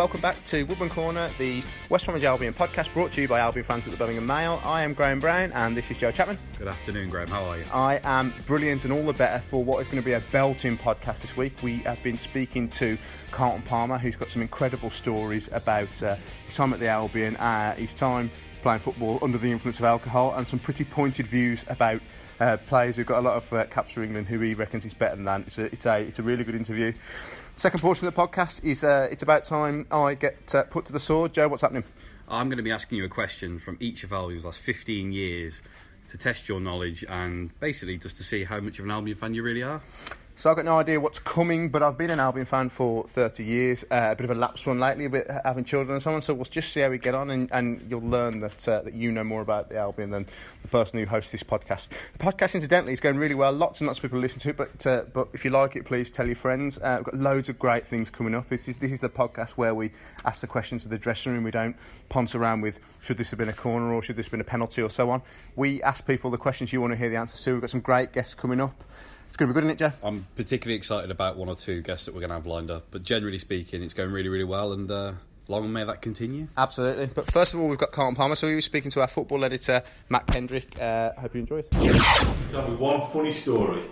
Welcome back to Woodman Corner, the West Bromwich Albion podcast brought to you by Albion fans at the Birmingham Mail. I am Graham Brown and this is Joe Chapman. Good afternoon, Graham. How are you? I am brilliant and all the better for what is going to be a belting podcast this week. We have been speaking to Carlton Palmer, who's got some incredible stories about uh, his time at the Albion, uh, his time playing football under the influence of alcohol, and some pretty pointed views about uh, players who've got a lot of uh, caps for England who he reckons is better than that. It's a, it's a, it's a really good interview. Second portion of the podcast is uh, it's about time I get uh, put to the sword. Joe, what's happening? I'm going to be asking you a question from each of Albion's last 15 years to test your knowledge and basically just to see how much of an Albion fan you really are. So I've got no idea what's coming, but I've been an Albion fan for 30 years. Uh, a bit of a lapsed one lately, a bit having children and so on. So we'll just see how we get on, and, and you'll learn that uh, that you know more about the Albion than the person who hosts this podcast. The podcast, incidentally, is going really well. Lots and lots of people listen to it, but uh, but if you like it, please tell your friends. Uh, we've got loads of great things coming up. This is this is the podcast where we ask the questions of the dressing room. We don't ponce around with should this have been a corner or should this have been a penalty or so on. We ask people the questions you want to hear the answers to. We've got some great guests coming up. It's going to be good, isn't it, Jeff? I'm particularly excited about one or two guests that we're going to have lined up, but generally speaking, it's going really, really well, and uh, long may that continue. Absolutely. But first of all, we've got Carlton Palmer. So we were speaking to our football editor, Matt Kendrick. Uh, hope you enjoy it. Tell me one funny story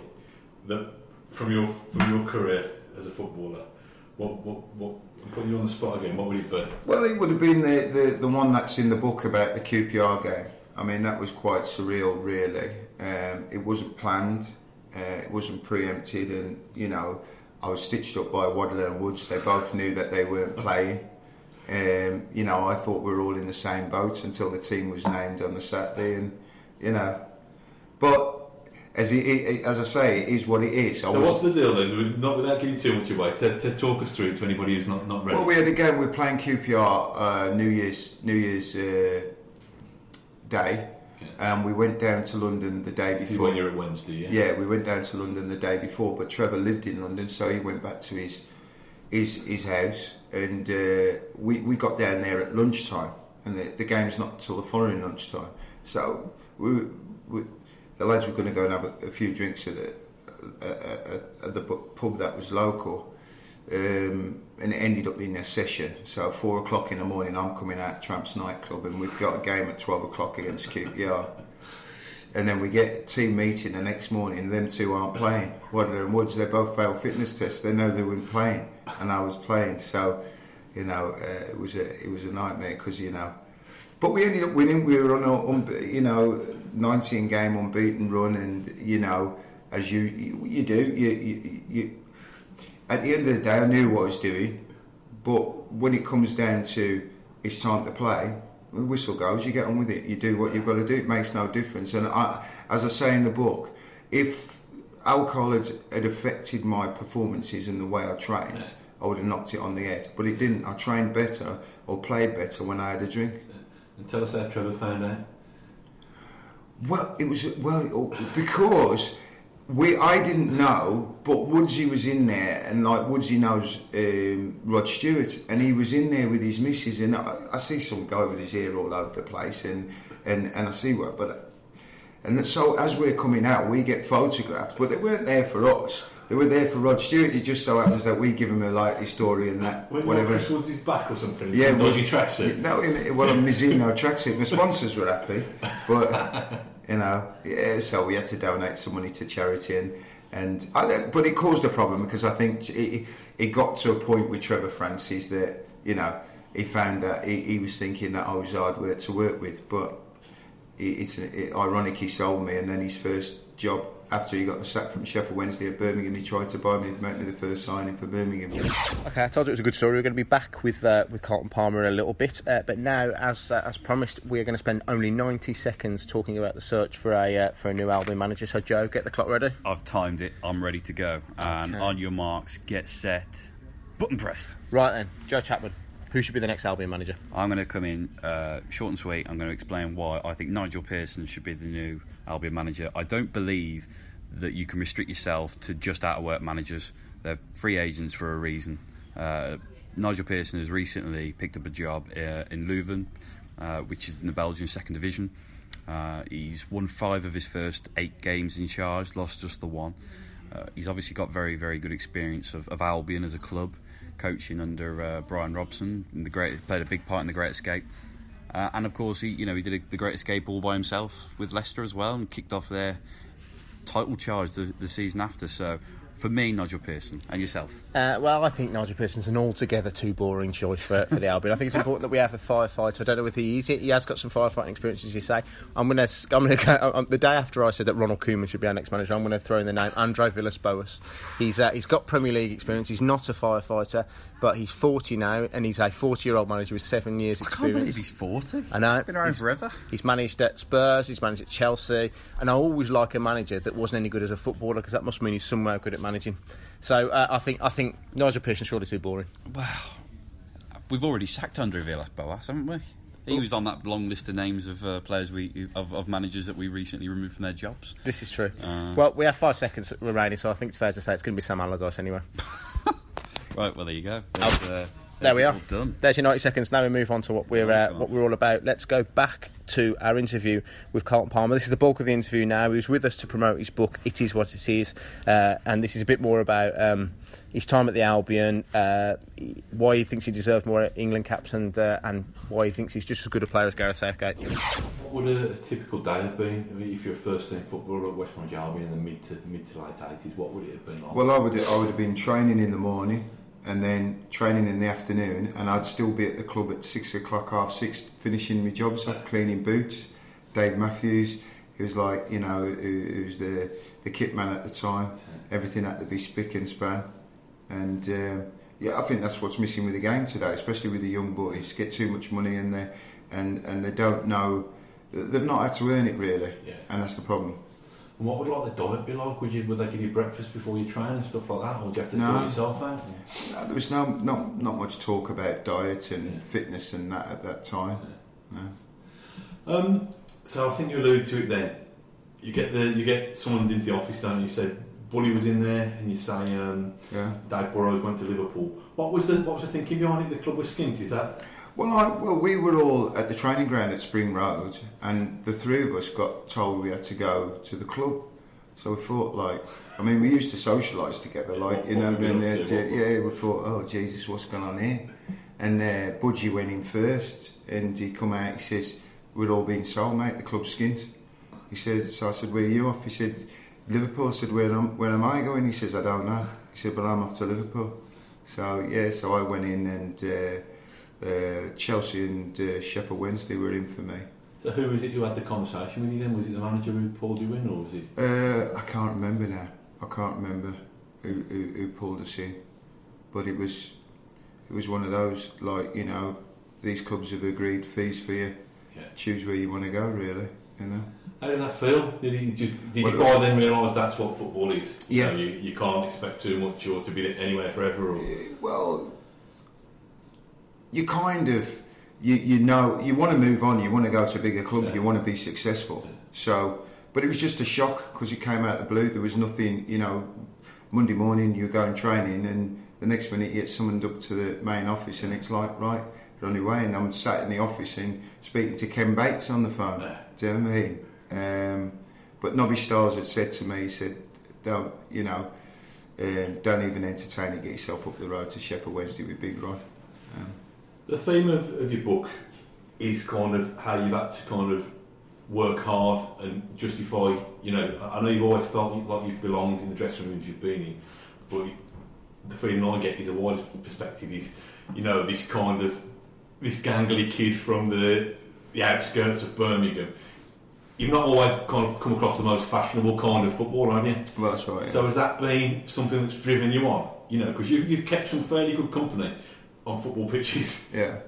that from your from your career as a footballer. What what what? I'm putting you on the spot again. What would it be? Well, it would have been the, the, the one that's in the book about the QPR game. I mean, that was quite surreal, really. Um, it wasn't planned, uh, it wasn't preempted, and you know, I was stitched up by Waddler and Woods. They both knew that they weren't playing. Um, you know, I thought we were all in the same boat until the team was named on the Saturday, and you know, but as it, it, as I say, it is what it is. I So what's the deal then? Not without giving too much away. To, to talk us through it to anybody who's not not ready. Well, we had a game. We're playing QPR uh, New Year's New Year's uh, Day, and we went down to London the day before. when you're at Wednesday, yeah. Yeah, we went down to London the day before, but Trevor lived in London, so he went back to his his his house, and uh, we we got down there at lunchtime, and the, the game's not till the following lunchtime. So we, we the lads were going to go and have a, a few drinks at the at, at, at the pub that was local. Um, and it ended up being a session. So at four o'clock in the morning, I'm coming out Tramps nightclub, and we've got a game at twelve o'clock against QPR. And then we get a team meeting the next morning. Them two aren't playing. Waddler and Woods, they both failed fitness tests. They know they weren't playing, and I was playing. So, you know, uh, it was a it was a nightmare because you know. But we ended up winning. We were on a you know 19 game unbeaten run, and you know, as you you, you do, you, you you at the end of the day, I knew what I was doing. But when it comes down to it's time to play, the whistle goes, you get on with it. You do what you've got to do. It makes no difference. And I, as I say in the book, if alcohol had, had affected my performances and the way I trained, I would have knocked it on the head. But it didn't. I trained better or played better when I had a drink. And tell us how Trevor found out. Well, it was well because we I didn't know, but Woodsy was in there, and like Woodsy knows um, Rod Stewart, and he was in there with his missus, and I, I see some guy with his hair all over the place, and and and I see what, but and so as we're coming out, we get photographed, but they weren't there for us. They were there for Rod Stewart. It just so happens that we give him a likely story and that Wait, whatever. Chris Woods' back or something. Yeah, Yeah, dodgy tracksuit. No, well, a Mizuno tracksuit. The sponsors were happy, but you know, yeah. So we had to donate some money to charity, and and I, but it caused a problem because I think it, it got to a point with Trevor Francis that you know he found that he, he was thinking that oh, I was hard work to work with, but it, it's it, ironic he sold me, and then his first job after he got the sack from Sheffield Wednesday at Birmingham, he tried to buy me, make me the first signing for Birmingham. Okay, I told you it was a good story. We're going to be back with uh, with Carlton Palmer in a little bit, uh, but now, as uh, as promised, we are going to spend only 90 seconds talking about the search for a uh, for a new Albion manager. So, Joe, get the clock ready. I've timed it. I'm ready to go. And Okay. on your marks, get set, button pressed. Right then, Joe Chapman, who should be the next Albion manager? I'm going to come in uh, short and sweet. I'm going to explain why I think Nigel Pearson should be the new Albion manager. I don't believe that you can restrict yourself to just out of work managers. They're free agents for a reason. Uh, Nigel Pearson has recently picked up a job uh, in Leuven, uh, which is in the Belgian second division. Uh, he's won five of his first eight games in charge, lost just the one. Uh, he's obviously got very, very good experience of, of Albion as a club, coaching under uh, Brian Robson. The great played a big part in the Great Escape, uh, and of course he, you know, he did a, the Great Escape all by himself with Leicester as well, and kicked off their title charge the, the season after. So, for me, Nigel Pearson and yourself. Uh, well, I think Nigel Pearson's an altogether too boring choice for, for the Albion. I think it's important that we have a firefighter. I don't know whether he is. He has got some firefighting experience, as you say. I'm going to. I'm going to go. Um, the day after I said that Ronald Koeman should be our next manager, I'm going to throw in the name Andre Villas-Boas. He's uh, he's got Premier League experience. He's not a firefighter, but he's 40 now, and he's a 40-year-old manager with seven years I can't experience. believe he's 40. I know. He's Been around He's- forever. He's managed at Spurs, he's managed at Chelsea, and I always like a manager that wasn't any good as a footballer because that must mean he's somewhere good at managing. So uh, I think I think Nigel Pearson's surely too boring. Wow. We've already sacked Andre Villas-Boas, haven't we? He was on that long list of names of uh, players we of, of managers that we recently removed from their jobs. This is true. Uh. well, we have five seconds remaining, so I think it's fair to say it's going to be Sam Allardyce anyway. Right, well there you go. There's, There we are. Done. There's your 90 seconds. Now we move on to what we're uh, Oh, God. what we're all about. Let's go back to our interview with Carlton Palmer. This is the bulk of the interview now. He was with us to promote his book, It Is What It Is, uh, and this is a bit more about um, his time at the Albion, uh, why he thinks he deserves more England caps, and uh, and why he thinks he's just as good a player as Gareth Southgate. What would a, a typical day have been I mean, if you're a first team footballer at West Bromwich Albion in the mid to mid to late eighties? What would it have been like? Well, I would I would have been training in the morning and then training in the afternoon, and I'd still be at the club at six o'clock, half six, finishing my jobs off, cleaning boots. Dave Matthews, he was like, you know, who, who was the the kit man at the time. Everything had to be spick and span, and um, yeah, I think that's what's missing with the game today, especially with the young boys. Get too much money in there, and and they don't know. They've not had to earn it really, Yeah. and that's the problem. And what would like the diet be like? Would you would they give you breakfast before you train and stuff like that, or would you have to No. sort yourself out? No, there was no not not much talk about diet and Yeah. fitness and that at that time. No. Um, so I think you alluded to it then. You get the you get summoned into the office, don't you? You say Bully was in there, and you say um, Yeah. Dave Burrows went to Liverpool. What was the what was the thinking behind it? The club was skint. Is that Well, I, well, we were all at the training ground at Spring Road, and the three of us got told we had to go to the club. So we thought, like, I mean, we used to socialise together, like, you know, and uh? Yeah, we thought, oh Jesus, what's going on here? And uh, Budgie went in first, and he come out. He says, "We're all being sold, mate. The club's skint." He said, so I said, "Where are you off?" He said, "Liverpool." I said, "Where am Where am I going?" He says, "I don't know." He said, "But I'm off to Liverpool." So yeah, so I went in, and uh, uh, Chelsea and uh, Sheffield Wednesday were in for me. so? Who was it who had the conversation with you then? Was it the manager who pulled you in, or was it? Uh, I can't remember now. I can't remember who, who, who pulled us in, but it was it was one of those like you know these clubs have agreed fees for you. Yeah. Choose where you want to go, really. You know. How did that feel? Did he just did Well, you by then realise that's what football is? You Yeah. know, you, you can't expect too much or to be anywhere forever. Or, Well, you kind of you you know you want to move on. You want to go to a bigger club. Yeah. You want to be successful. So, but it was just a shock because it came out of the blue. There was nothing. You know, Monday morning you're going training, and the next minute you get summoned up to the main office, and it's like right. You're on your way, and I'm sat in the office and speaking to Ken Bates on the phone. Yeah. Do you know what I mean? Um, but Nobby Stiles had said to me, he said, "Don't you know? Um, don't even entertain it. Get yourself up the road to Sheffield Wednesday with Big Ron." Um, The theme of, of your book is kind of how you've had to kind of work hard and justify. You know, I know you've always felt like you've belonged in the dressing rooms you've been in, but the feeling I get is a wider perspective is, you know, this kind of this gangly kid from the the outskirts of Birmingham. you've not always kind of come across the most fashionable kind of football, have you? Well, that's right. yeah. So has that been something that's driven you on? You know, because you've, you've kept some fairly good company on football pitches. Yeah.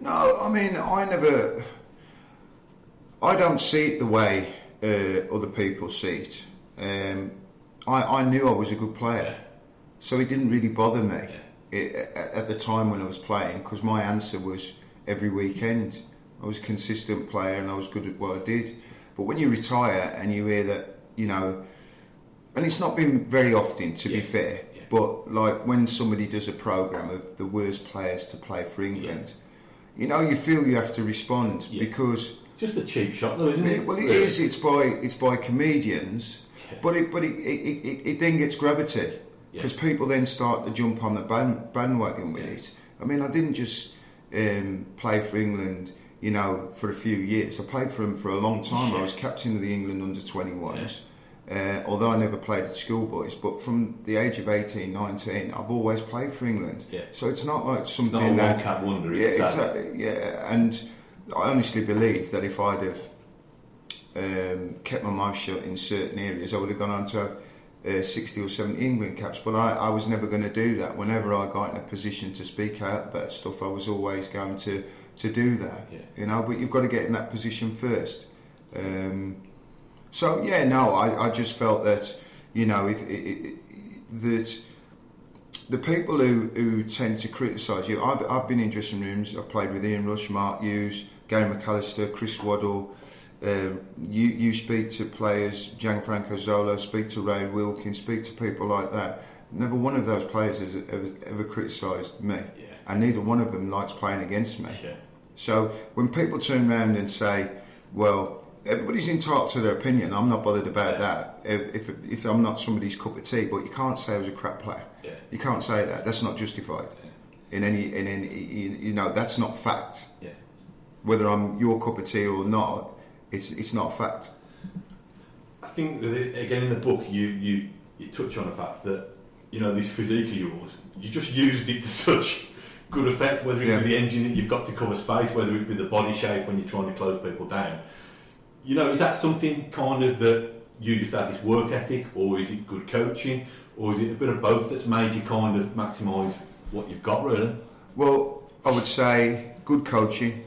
No, I mean, I never. I don't see it the way uh, other people see it. Um, I, I knew I was a good player, so it didn't really bother me it, at at the time when I was playing because my answer was every weekend. I was a consistent player and I was good at what I did. But when you retire and you hear that, you know, and it's not been very often to be fair, Yeah. But like when somebody does a program of the worst players to play for England, you know, you feel you have to respond Yeah. because Just a cheap shot, though, isn't it? well, it Really? is. It's by it's by comedians, Yeah. but it but it, it, it, it then gets gravity because people then start to jump on the band, bandwagon with it. I mean, I didn't just um, play for England, you know, for a few years. I played for them for a long time. I was captain of the England under 21s. Uh, although I never played at schoolboys, but from the age of 18, 19, I've always played for England. Yeah. So it's not like It's something not a that one-cap wonder. yeah, It's exactly. Yeah, and I honestly believe that if I'd have um, kept my mouth shut in certain areas, I would have gone on to have uh, 60 or 70 England caps. But I, I was never going to do that. Whenever I got in a position to speak out about stuff, I was always going to, to do that. Yeah. You know, but you've got to get in that position first. Um, so yeah, no, I, I just felt that you know if, that the people who, who tend to criticise you, I've, I've been in dressing rooms. I've played with Ian Rush, Mark Hughes, Gary McAllister, Chris Waddle. Uh, you you speak to players, Gianfranco Zola, speak to Ray Wilkins, speak to people like that. Never one of those players has ever, ever criticised me, Yeah. and neither one of them likes playing against me. Yeah. So when people turn around and say, "Well, everybody's entitled to their opinion," I'm not bothered about that. If, if if I'm not somebody's cup of tea, but you can't say I was a crap player. Yeah. You can't say that. That's not justified. In any in any you you know that's not fact. Yeah. Whether I'm your cup of tea or not, it's it's not fact. I think that again in the book you, you you touch on the fact that you know this physique of yours, you just used it to such good effect. Whether it Yeah. be the engine that you've got to cover space, whether it be the body shape when you're trying to close people down. You know, is that something kind of that you just had this work ethic, or is it good coaching, or is it a bit of both that's made you kind of maximise what you've got, really? Well, I would say good coaching.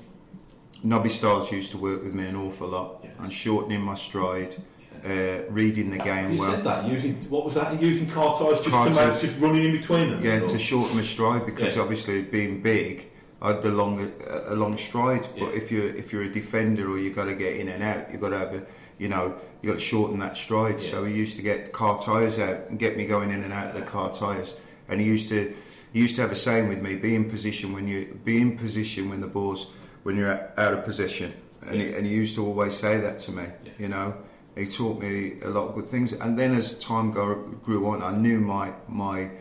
Nobby Stiles used to work with me an awful lot Yeah. and shortening my stride, uh, reading the game You well. said that using what was that? Using car tyres just Car to make tyres. just running in between them. Yeah, to shorten my stride because Yeah. obviously being big, I had a long a long stride. But if you're if you're a defender or you've got to get in and out, you got to have a you know you got to shorten that stride. Yeah. So he used to get car tyres out and get me going in and out of the car tyres. And he used to he used to have a saying with me: be in position when you be in position when the ball's when you're out of possession. And, he, and he used to always say that to me. Yeah. You know, he taught me a lot of good things. And then as time go, grew on, I knew my my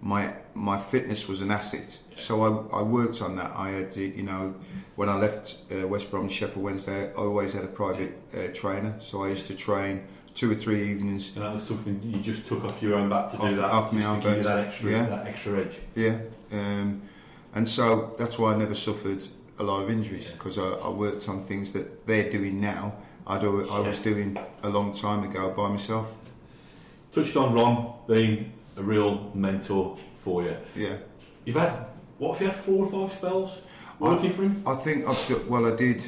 my my fitness was an asset. So I, I worked on that. I had, to, you know, when I left uh, West Brom Sheffield Wednesday, I always had a private uh, trainer. So I used to train two or three evenings. And that was something you just took off your own back to do Off- that, off my own back. that extra, Yeah. that extra edge. Yeah, um, and so that's why I never suffered a lot of injuries Yeah. because I, I worked on things that they're doing now. I do. I was doing a long time ago by myself. Touched on Ron being a real mentor for you. Yeah. You've had what have you had four or five spells working for him? I think I've got, well, I did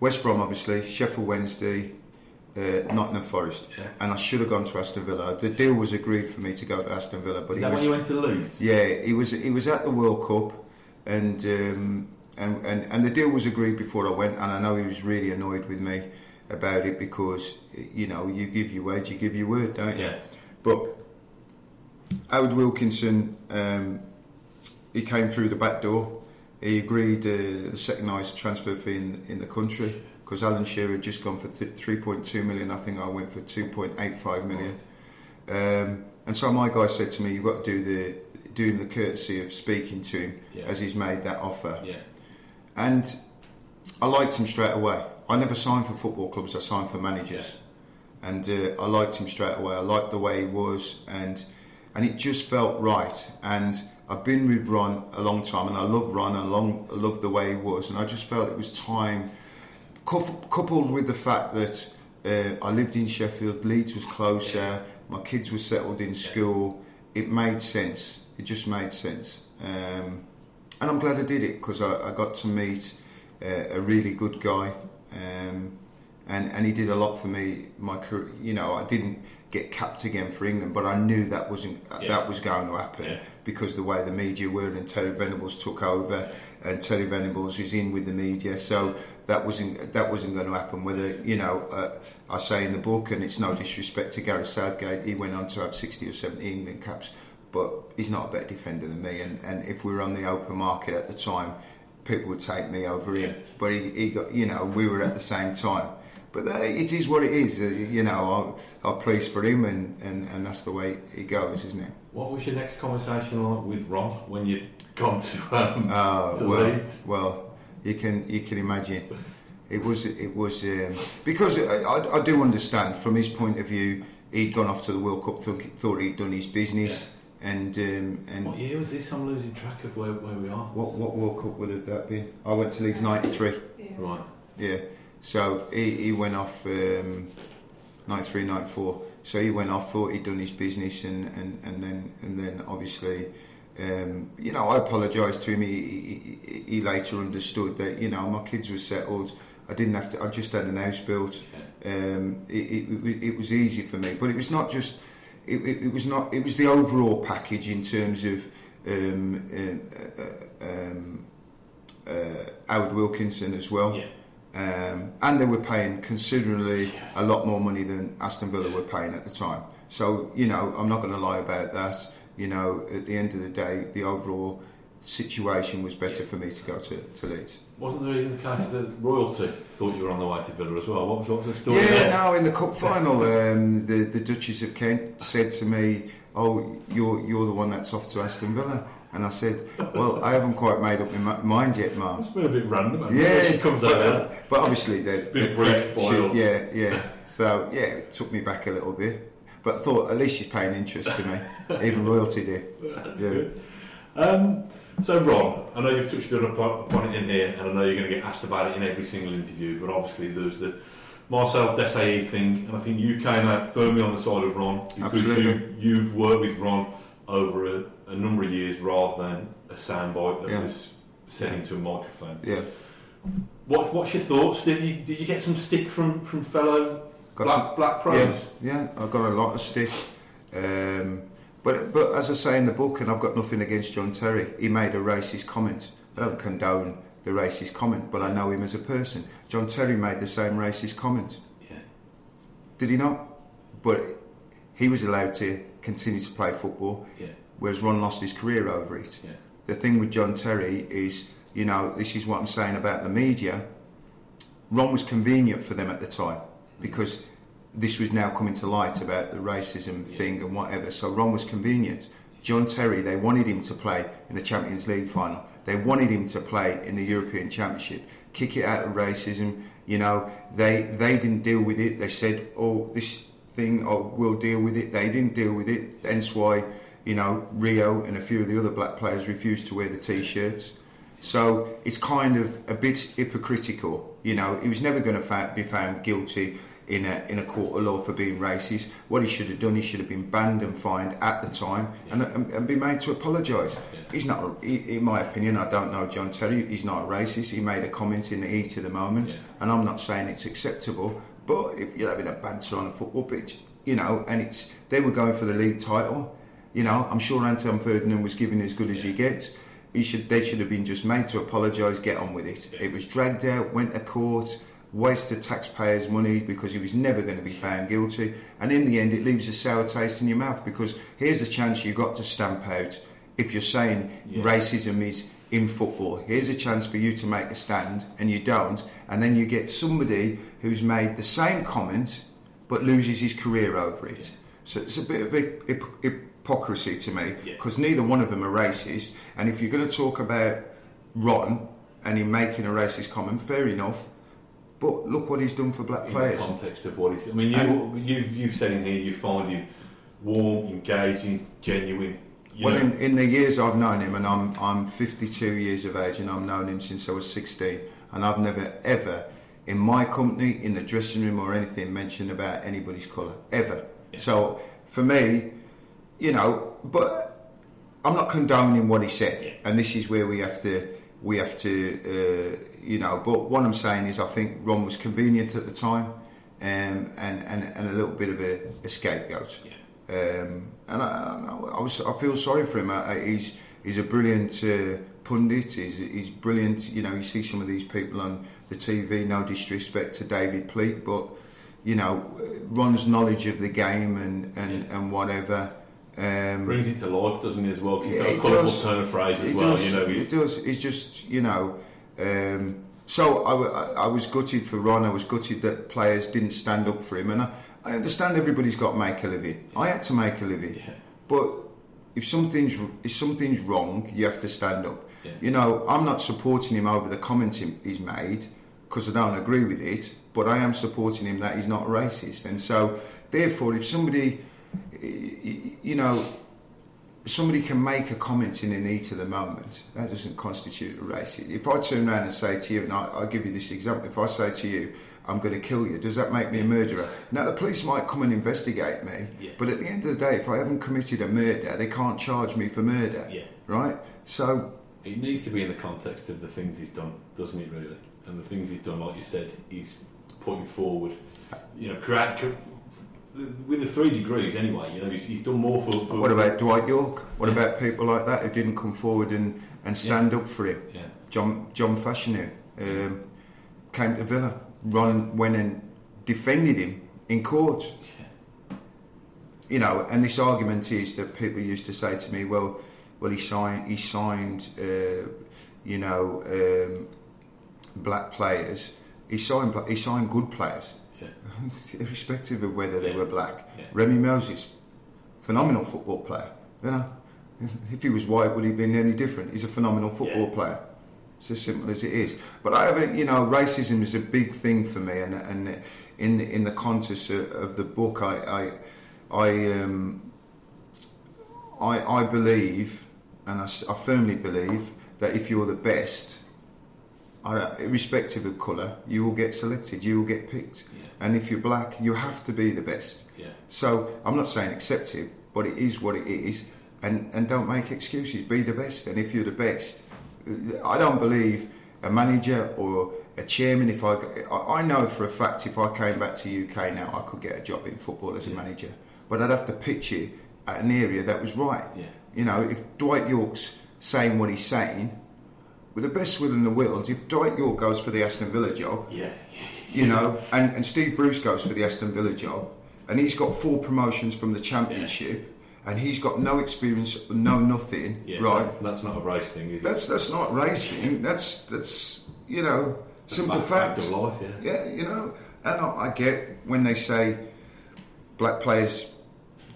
West Brom, obviously, Sheffield Wednesday, uh, Nottingham Forest, Yeah. and I should have gone to Aston Villa. The deal was agreed for me to go to Aston Villa, but Is he that was when you went to Leeds? yeah, he was he was at the World Cup, and um, and, and and the deal was agreed before I went, and I know he was really annoyed with me about it because you know you give your word, you give your word, don't you? Yeah. But Howard Wilkinson, um, he came through the back door. He agreed uh, the second highest transfer fee in, in the country because Alan Shearer had just gone for th- 3.2 million. I think I went for 2.85 million. Um, and so my guy said to me, "You've got to do the doing the courtesy of speaking to him Yeah. as he's made that offer." Yeah. And I liked him straight away. I never signed for football clubs. I signed for managers, yeah. and uh, I liked him straight away. I liked the way he was, and and it just felt right. And I've been with Ron a long time, and I love Ron. and I, long, I love the way he was, and I just felt it was time, coupled with the fact that Uh, I lived in Sheffield. Leeds was closer. My kids were settled in school. It made sense. It just made sense. Um, and I'm glad I did it because I, I got to meet uh, a really good guy. Um, and, and he did a lot for me. My career, you know, I didn't get capped again for England, but I knew that wasn't Yeah. that was going to happen Yeah. Because the way the media were and Terry Venables took over, and Terry Venables is in with the media, so that wasn't that wasn't going to happen. Whether you know, uh, I say in the book, and it's no disrespect to Gary Southgate, he went on to have sixty or seventy England caps, but he's not a better defender than me. And, and if we were on the open market at the time, people would take me over him. But he, he got, you know, we were at the same time. But uh, it is what it is. Uh, you know, I, I'm pleased for him, and, and, and that's the way it goes, isn't it? What was your next conversation like with Ron when you'd gone to um, Oh to well, Leeds? well, you can you can imagine. It was it was um, because I, I, I do understand from his point of view. He'd gone off to the World Cup, thought, thought he'd done his business, and um, and What year was this? I'm losing track of where, where we are. what what World Cup would have that been? I went to Leeds '93. Right. Yeah. So he, he went off um, 93, 94. So he went off, thought he'd done his business, and, and, and then and then obviously, um, you know, I apologised to him. He, he, he- later understood that you know my kids were settled. I didn't have to. I just had an house built. Um, it, it, it, was- easy for me, but it was not just. It, it, it was not. It was the overall package in terms of. Um, um, uh, um, uh, Howard Wilkinson as well. Yeah. Um, and they were paying considerably a lot more money than Aston Villa were paying at the time. So, you know, I'm not going to lie about that. You know, at the end of the day, the overall situation was better for me to go to, to Leeds. Wasn't there even the case that royalty thought you were on the way to Villa as well? What was, what was the story Yeah, there? no, in the cup final, um, the, the Duchess of Kent said to me, Oh, you're, you're the one that's off to Aston Villa. And I said, Well, I haven't quite made up my mind yet, Mum. It's been a bit random. it? Yeah, She comes but, out. but obviously they been briefed by. Yeah, yeah. So yeah, it took me back a little bit, but I thought at least she's paying interest to me. Even royalty did. That's Yeah. good. Um, so, Ron, I know you've touched upon it in here, and I know you're going to get asked about it in every single interview, but obviously there's the Marcel Desailly thing, and I think you came out firmly on the side of Ron because you, you've worked with Ron over a, a number of years rather than a soundbite that Yeah. was set into a microphone. Yeah, What, what's your thoughts? Did you, did you get some stick from, from fellow Got black, some- black pros? yeah, yeah. I got a lot of stick. Um, but but as I say in the book, and I've got nothing against John Terry. He made a racist comment. I don't condone the racist comment, but I know him as a person. John Terry made the same racist comment. Yeah. Did he not? But he was allowed to continue to play football, Yeah. whereas Ron lost his career over it. Yeah. The thing with John Terry is, you know, this is what I'm saying about the media. Ron was convenient for them at the time mm-hmm. because this was now coming to light about the racism thing and whatever. So Ron was convenient. John Terry, they wanted him to play in the Champions League final. They wanted him to play in the European Championship. Kick it out of racism. You know, they they didn't deal with it. They said, "Oh, this thing, oh, we'll deal with it." They didn't deal with it. Hence why, you know, Rio and a few of the other black players refused to wear the t-shirts. So it's kind of a bit hypocritical. You know, he was never going to fa- be found guilty in a in a court of law for being racist. What he should have done, he should have been banned and fined at the time, and, and, and be made to apologise. He's not, a, he, in my opinion, I don't know John Terry. He's not a racist. He made a comment in the heat of the moment, Yeah. and I'm not saying it's acceptable. But if you're having a banter on a football pitch, you know, and it's they were going for the league title. You know, I'm sure Anton Ferdinand was giving as good as he gets. He should, they should have been just made to apologise, get on with it. It was dragged out, went to court, wasted taxpayers' money because he was never going to be found guilty. And in the end, it leaves a sour taste in your mouth because here's a chance you got to stamp out if you're saying racism is in football. Here's a chance for you to make a stand, and you don't. And then you get somebody who's made the same comment but loses his career over it. So it's a bit of a, hypocrisy to me Yeah. because neither one of them are racist. And if you're going to talk about Ron and him making a racist comment, fair enough. But look what he's done for black in players. the context of what he's. I mean, you, And- you've, you've said in here you find him warm, engaging, genuine. Well, in, in the years I've known him, and I'm I'm 52 years of age, and I've known him since I was 16, and I've never ever in my company, in the dressing room or anything, mentioned about anybody's colour ever. So for me, you know, but I'm not condoning what he said, and this is where we have to we have to uh, you know. But what I'm saying is, I think Ron was convenient at the time, um, and, and and a little bit of a, a scapegoat. Um, and I, I, I was I feel sorry for him. I, he's he's a brilliant uh, pundit. He's he's brilliant. You know, you see some of these people on the TV. No disrespect to David Pleat, but you know, Ron's knowledge of the game and and, and whatever. Um, Brings it to life, doesn't he, as well? 'Cause he's Yeah, got a colourful turn of phrase as well. does, You know, it does. It's just you know. Um, so I was gutted for Ron. I was gutted that players didn't stand up for him, and I, I understand everybody's got to make a living. I had to make a living, but if something's if something's wrong, you have to stand up. Yeah. You know, I'm not supporting him over the comments he's made because I don't agree with it, but I am supporting him that he's not racist, and so therefore, if somebody, you know, somebody can make a comment in the heat of the moment, that doesn't constitute a racist. If I turn around and say to you, and I, I'll give you this example, if I say to you, I'm going to kill you, does that make me a murderer? Now, the police might come and investigate me, Yeah. but at the end of the day, if I haven't committed a murder, they can't charge me for murder. Yeah. Right? So, it needs to be in the context of the things he's done, doesn't it, really? And the things he's done, like you said, he's putting forward, you know, cr- with the three degrees anyway, you know, he's, he's done more for. for what about Dwight Yorke? What Yeah. about people like that who didn't come forward and, and stand up for him? Yeah. John John Fashanu um, came to Villa. Ron went and defended him in court. You know, and this argument is that people used to say to me, "Well, well, he signed, he signed, uh, you know, um, black players. He signed, he signed good players, Yeah. irrespective of whether they Yeah. were black. Yeah. Remi Moses, phenomenal football player. You know, if he was white, would he have been any different? He's a phenomenal football player. It's as simple as it is. But I have, a, you know, racism is a big thing for me, and and in the, in the context of, of the book, I I I, um, I I believe, and I firmly believe that if you're the best, Irrespective of colour, you will get selected, you will get picked. Yeah. And if you're black, you have to be the best. Yeah. So I'm not saying accept it, but it is what it is, and and don't make excuses. Be the best, and if you're the best, I don't believe a manager or a chairman. If I I I know for a fact if I came back to UK now, I could get a job in football as a manager, but I'd have to pitch it at an area that was right. Yeah. You know, if Dwight Yorke's saying what he's saying, with the best will in the world, if Dwight Yorke goes for the Aston Villa job, Yeah. you know, and, and Steve Bruce goes for the Aston Villa job, and he's got four promotions from the Championship, and he's got no experience, no nothing, Yeah. right? That's, that's not a race thing, is That's that's not racing. That's that's you know simple fact, fact. fact of life, yeah. Yeah, you know, and I, I get when they say black players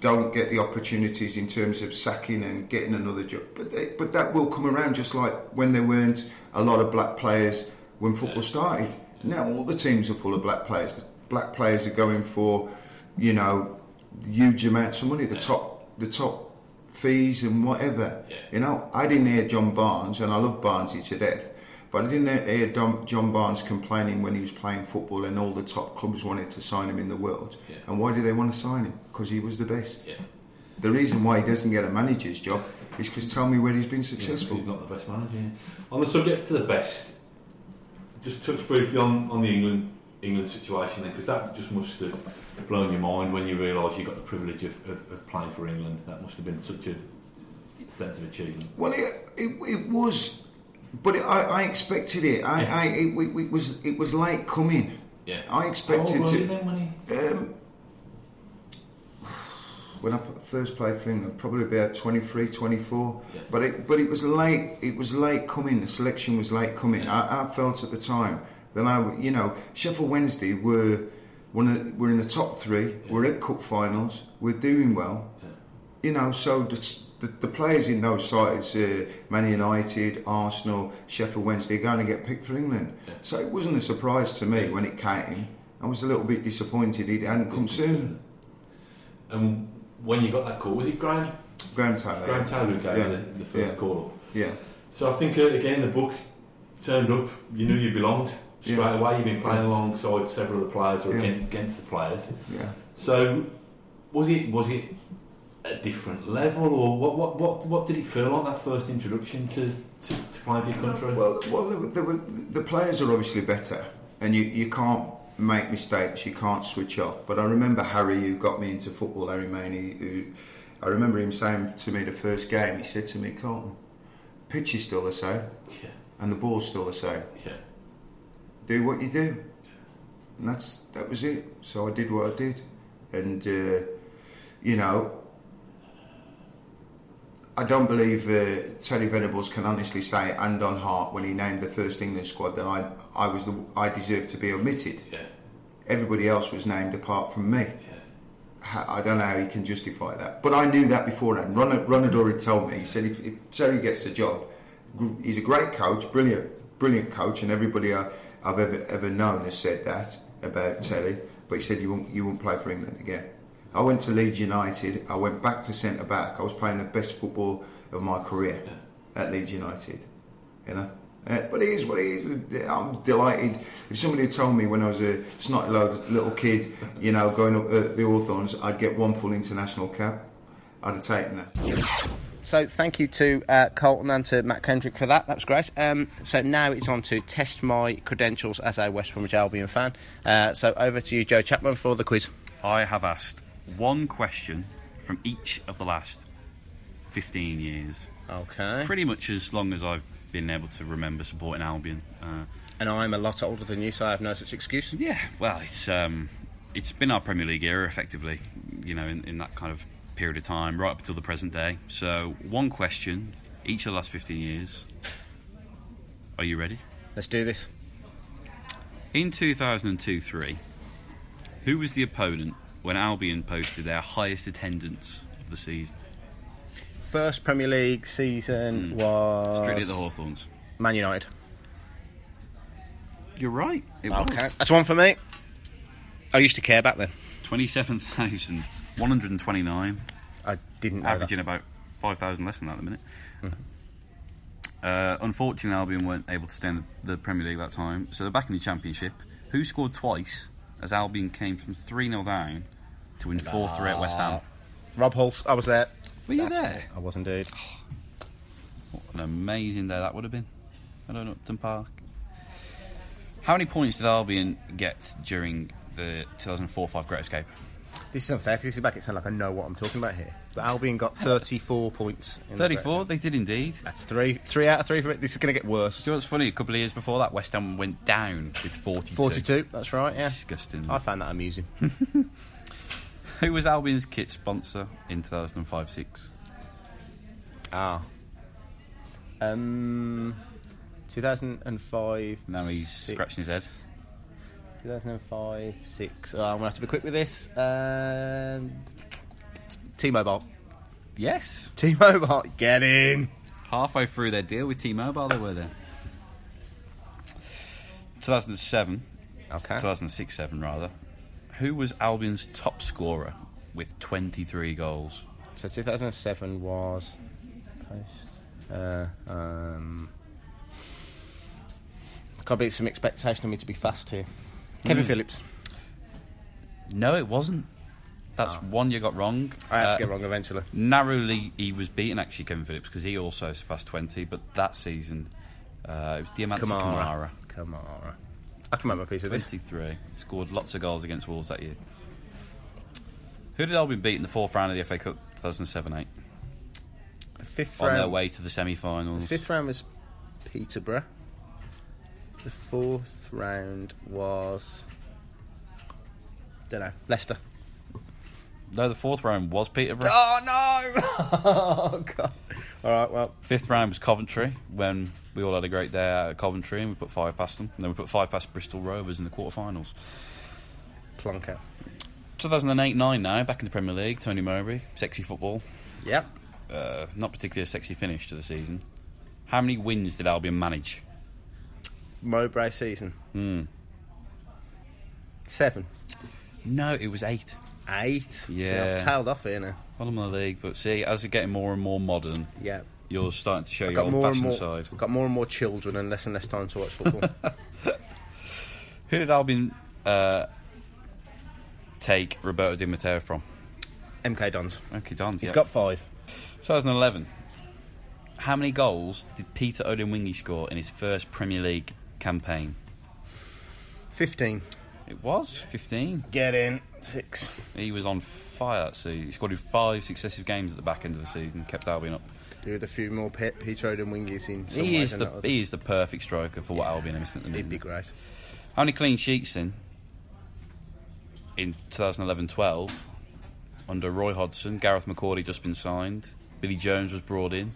don't get the opportunities in terms of sacking and getting another job, but they, but that will come around just like when there weren't a lot of black players when football started. Now all the teams are full of black players. The black players are going for, you know, huge amounts of money. The top the top fees and whatever. You know, I didn't hear John Barnes, and I love Barnesy to death, but I didn't hear John Barnes complaining when he was playing football and all the top clubs wanted to sign him in the world. Yeah. And why did they want to sign him? Because he was the best. Yeah. The reason why he doesn't get a manager's job is because tell me where he's been successful. He's not the best manager. yeah. On the subject to the best, just touch briefly on, on the England England situation then, because that just must have blown your mind when you realise you got the privilege of, of, of playing for England. That must have been such a sense of achievement. Well, it, it, it was, but it, I, I expected it. I, Yeah. I it, it, it was it was late coming. Yeah. I expected How old were you to. then when he- Um, when I first played for England, probably about 23, 24. Yeah. But it, but it was late. It was late coming. The selection was late coming. Yeah. I, I felt at the time that I, you know, Sheffield Wednesday were one of, were in the top three. We're at cup finals. We're doing well. Yeah. You know, so the, the, the players in those sides, uh, Man United, Arsenal, Sheffield Wednesday, are going to get picked for England. Yeah. So it wasn't a surprise to me when it came. I was a little bit disappointed it hadn't come soon. And when you got that call, was it Graham? Graham Taylor. Graham Taylor who gave Yeah. the, the first Yeah. call up. Yeah. So I think uh, again the book turned up. You knew you belonged. straight Yeah. away. You've been playing alongside several of the players or against, against the players. Yeah. So, was it was it a different level, or what what what, what did it feel like that first introduction to, to, to your country? Well, well, the, the, the players are obviously better, and you, you can't make mistakes. You can't switch off. But I remember Harry, who got me into football, Harry Maney, who I remember him saying to me the first game. He said to me, "Carlton, pitch is still the same, yeah, and the ball's still the same. yeah, Do what you do." And that's that was it. So I did what I did, and uh, you know. I don't believe uh, Terry Venables can honestly say, and on heart, when he named the first England squad, that I, I was the, I deserved to be omitted. yeah, Everybody else was named apart from me. yeah. I don't know how he can justify that, but I knew that beforehand. Ron- Ronador had told me. He said, if, if Terry gets the job, he's a great coach, brilliant, brilliant coach, and everybody I, I've ever ever known has said that about Terry. But he said you won't you won't play for England again. I went to Leeds United. I went back to centre back. I was playing the best football of my career at Leeds United. You know. Uh, but it is what it is. I'm delighted. If somebody had told me when I was a snotty little kid, you know, going up at the Hawthorns, I'd get one full international cap, I'd have taken that. So thank you to uh, Carlton and to Matt Kendrick for that. That was great. Um, so now it's on to test my credentials as a West Bromwich Albion fan. Uh, so over to you, Joe Chapman, for the quiz. I have asked one question from each of the last 15 years. Okay. Pretty much as long as I've been able to remember supporting Albion. Uh, And I'm a lot older than you, so I have no such excuse. yeah, well, it's um, it's been our Premier League era, effectively, you know, in, in that kind of period of time, right up until the present day. So, one question each of the last 15 years. Are you ready? Let's do this. In 2002 3, who was the opponent when Albion posted their highest attendance of the season? First Premier League season was Strictly at the Hawthorns. Man United. You're right. It Okay, was. that's one for me. I used to care back then. 27,129, I didn't know averaging that. about 5,000 less than that at the minute. Uh, unfortunately, Albion weren't able to stay in the, the Premier League that time, so they're back in the Championship. Who scored twice as Albion came from 3 0 down to win 4 3 at West Ham? Rob Hulse, I was there. Were you That's- there? I was indeed. What an amazing day that would have been at Upton Park. How many points did Albion get during the 2004-5 Great Escape? This is unfair because this is back. It sounds like I know what I'm talking about here. The Albion got 34 points. in the 34, they did indeed. That's three, three out of three for it. This is going to get worse. Do you know what's funny? A couple of years before that, West Ham went down with 42. 42. That's right. Yeah. Disgusting. I found that amusing. Who was Albion's kit sponsor in 2005-6? ah. Um. 2005. Now he's six. scratching his head. 2005, six. Oh, I'm gonna have to be quick with this. Um, T-Mobile. Yes. T-Mobile, get in. Halfway through their deal with T-Mobile, they were there. 2007, Okay. 2006-7 rather. Who was Albion's top scorer with 23 goals? So 2007 was. Post, uh, um, got to be some expectation of me to be fast here. Kevin Hmm. Phillips. No, it wasn't. That's one you got wrong. I had Uh, to get wrong eventually. Narrowly, he was beaten actually, Kevin Phillips, because he also surpassed 20. But that season, uh, it was Diomansy Kamara. Kamara. I can make my peace with this. 23. Scored lots of goals against Wolves that year. Who did Albion beat in the fourth round of the FA Cup 2007-8? The fifth On round. their way to the semi-finals. The fifth round was Peterborough. The fourth round was. Don't know. Leicester. No, the fourth round was Peterborough. Oh no! oh god. All right. Well, Fifth round was Coventry when we all had a great day out at Coventry and we put five past them. And then we put five past Bristol Rovers in the quarterfinals. plonk out. 2008-9 now, back in the Premier League. Tony Mowbray, sexy football. Yep. Uh, not particularly a sexy finish to the season. How many wins did Albion manage? Mowbray season. Hmm. Seven. No, it was eight. Eight. See, Yeah. I've tailed off here now. Bottom of the league, but see, as it's getting more and more modern, Yeah. you're starting to show I've your and old-fashioned more. side. I've got more and more children and less and less time to watch football. Who did Albion uh, take Roberto Di Matteo from? MK Dons. MK Dons. He's yeah. got five. 2011. How many goals did Peter Odemwingie score in his first Premier League campaign? 15. It was 15. Get in. Six. He was on fire that season. He scored in five successive games at the back end of the season, kept Albion up. Do with a few more Pet Peter Odemwingies in some He ways is the others. he is the perfect striker for what Albion are missing at the He'd be minute. great. How many clean sheets in? In 2011-12, under Roy Hodgson, Gareth McAuley just been signed. Billy Jones was brought in.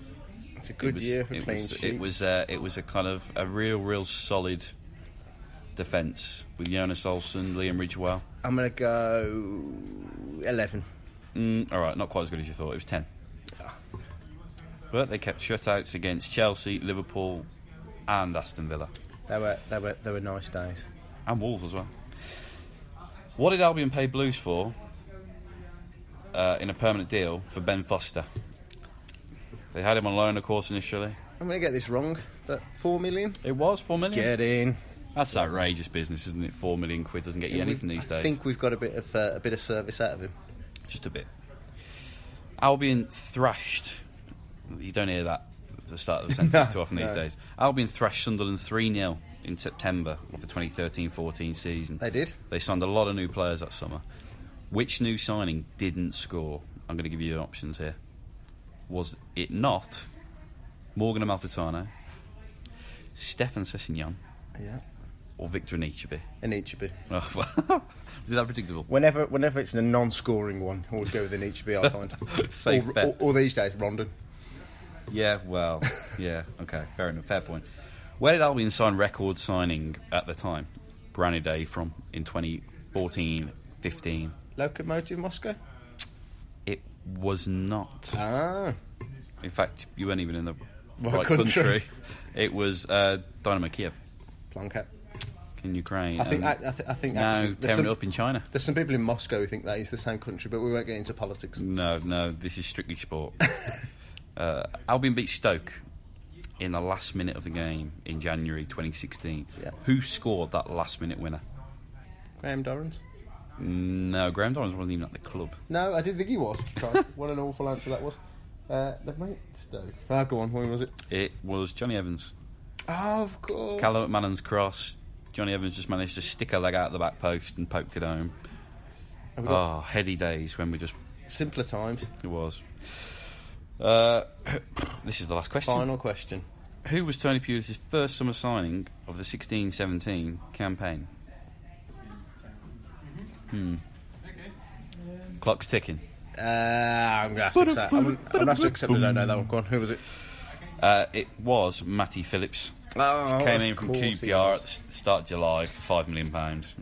It's a It good was- year for it clean was. It was uh, it was a kind of a real, real solid defence with Jonas Olsson, Liam Ridgewell. I'm going to go 11. Mm, all right, not quite as good as you thought. It was ten, but they kept shutouts against Chelsea, Liverpool, and Aston Villa, They were, they were, they were nice days. and Wolves as well. What did Albion pay Blues for uh, in a permanent deal for Ben Foster? They had him on loan, of course, initially. I'm going to get this wrong, but 4 million? It was four million. Get in. That's outrageous business, isn't it? Four million quid doesn't get you anything We've- these days. I think we've got a bit of uh, a bit of service out of him. Just a bit. Albion thrashed. You don't hear that at the start of the sentence No, too often these no. days. Albion thrashed Sunderland 3 0 in September of the 2013 14 season. They did. They signed a lot of new players that summer. Which new signing didn't score? I'm going to give you the options here. Was it not Morgan Amalfitano, Stéphane Sessègnon, Yeah. or Victor Anichebe? And Ichibi. Oh, well, was that predictable? Whenever, whenever it's a non-scoring one, always go with an Ichibi. I find. Safe or, bet. or, or these days, Rondon. Yeah, well, yeah, okay, fair enough, fair point. Where did Albion sign record signing at the time? Brown Ideye from in 2014 15. Lokomotiv Moscow. It was not. Ah. In fact, you weren't even in the What right country? country. It was uh, Dynamo Kiev Plonkat. in Ukraine. I think. I, I, th- I think now actually, there's tearing some, it up in China. there's some people in Moscow who think that is the same country, but we won't get into politics. No, no, this is strictly sport. uh, Albion beat Stoke in the last minute of the game in January 2016. Yeah. Who scored that last minute winner? Graham Dorrans. No, Graham Dorrans wasn't even at the club. No, I didn't think he was. Christ, what an awful answer that was. Uh, the mate Stoke. Ah, go on. When was it? It was Jonny Evans. Oh, of course. Callum McManaman's cross. Jonny Evans just managed to stick a leg out of the back post and poked it home. Have Oh, heady days when we just. simpler times. It was. Uh, this is the last question. Final question. Who was Tony Pulis' first summer signing of the 16 17 campaign? Hmm. Clock's ticking. Uh, I'm gonna have to accept. I'm, I'm gonna have to accept. I don't know that one. Go on. Who was it? Uh, it was Matty Phillips. Oh, Came in from course he QPR was. at the start of July for £5 million. pounds.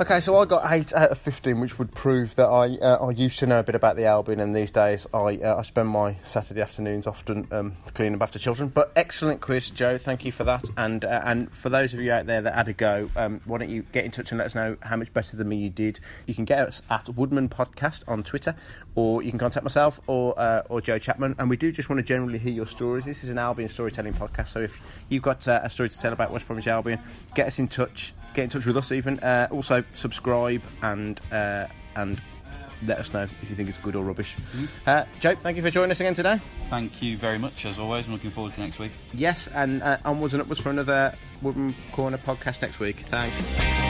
Okay, so I got eight out of fifteen, which would prove that I uh, I used to know a bit about the Albion, and these days I uh, I spend my Saturday afternoons often um, cleaning up after children. But excellent quiz, Joe. Thank you for that. And uh, and for those of you out there that had a go, um, why don't you get in touch and let us know how much better than me you did? You can get us at Woodman Podcast on Twitter, or you can contact myself or uh, or Joe Chapman. And we do just want to generally hear your stories. This is an Albion storytelling podcast, so if you've got uh, a story to tell about West Bromwich Albion, get us in touch. Get in touch with us even. Uh, also subscribe and uh, and let us know if you think it's good or rubbish. Uh, Joe, thank you for joining us again today. Thank you very much, as always. I'm looking forward to next week. Yes, and uh, onwards and upwards for another Woodman Corner podcast next week. Thanks.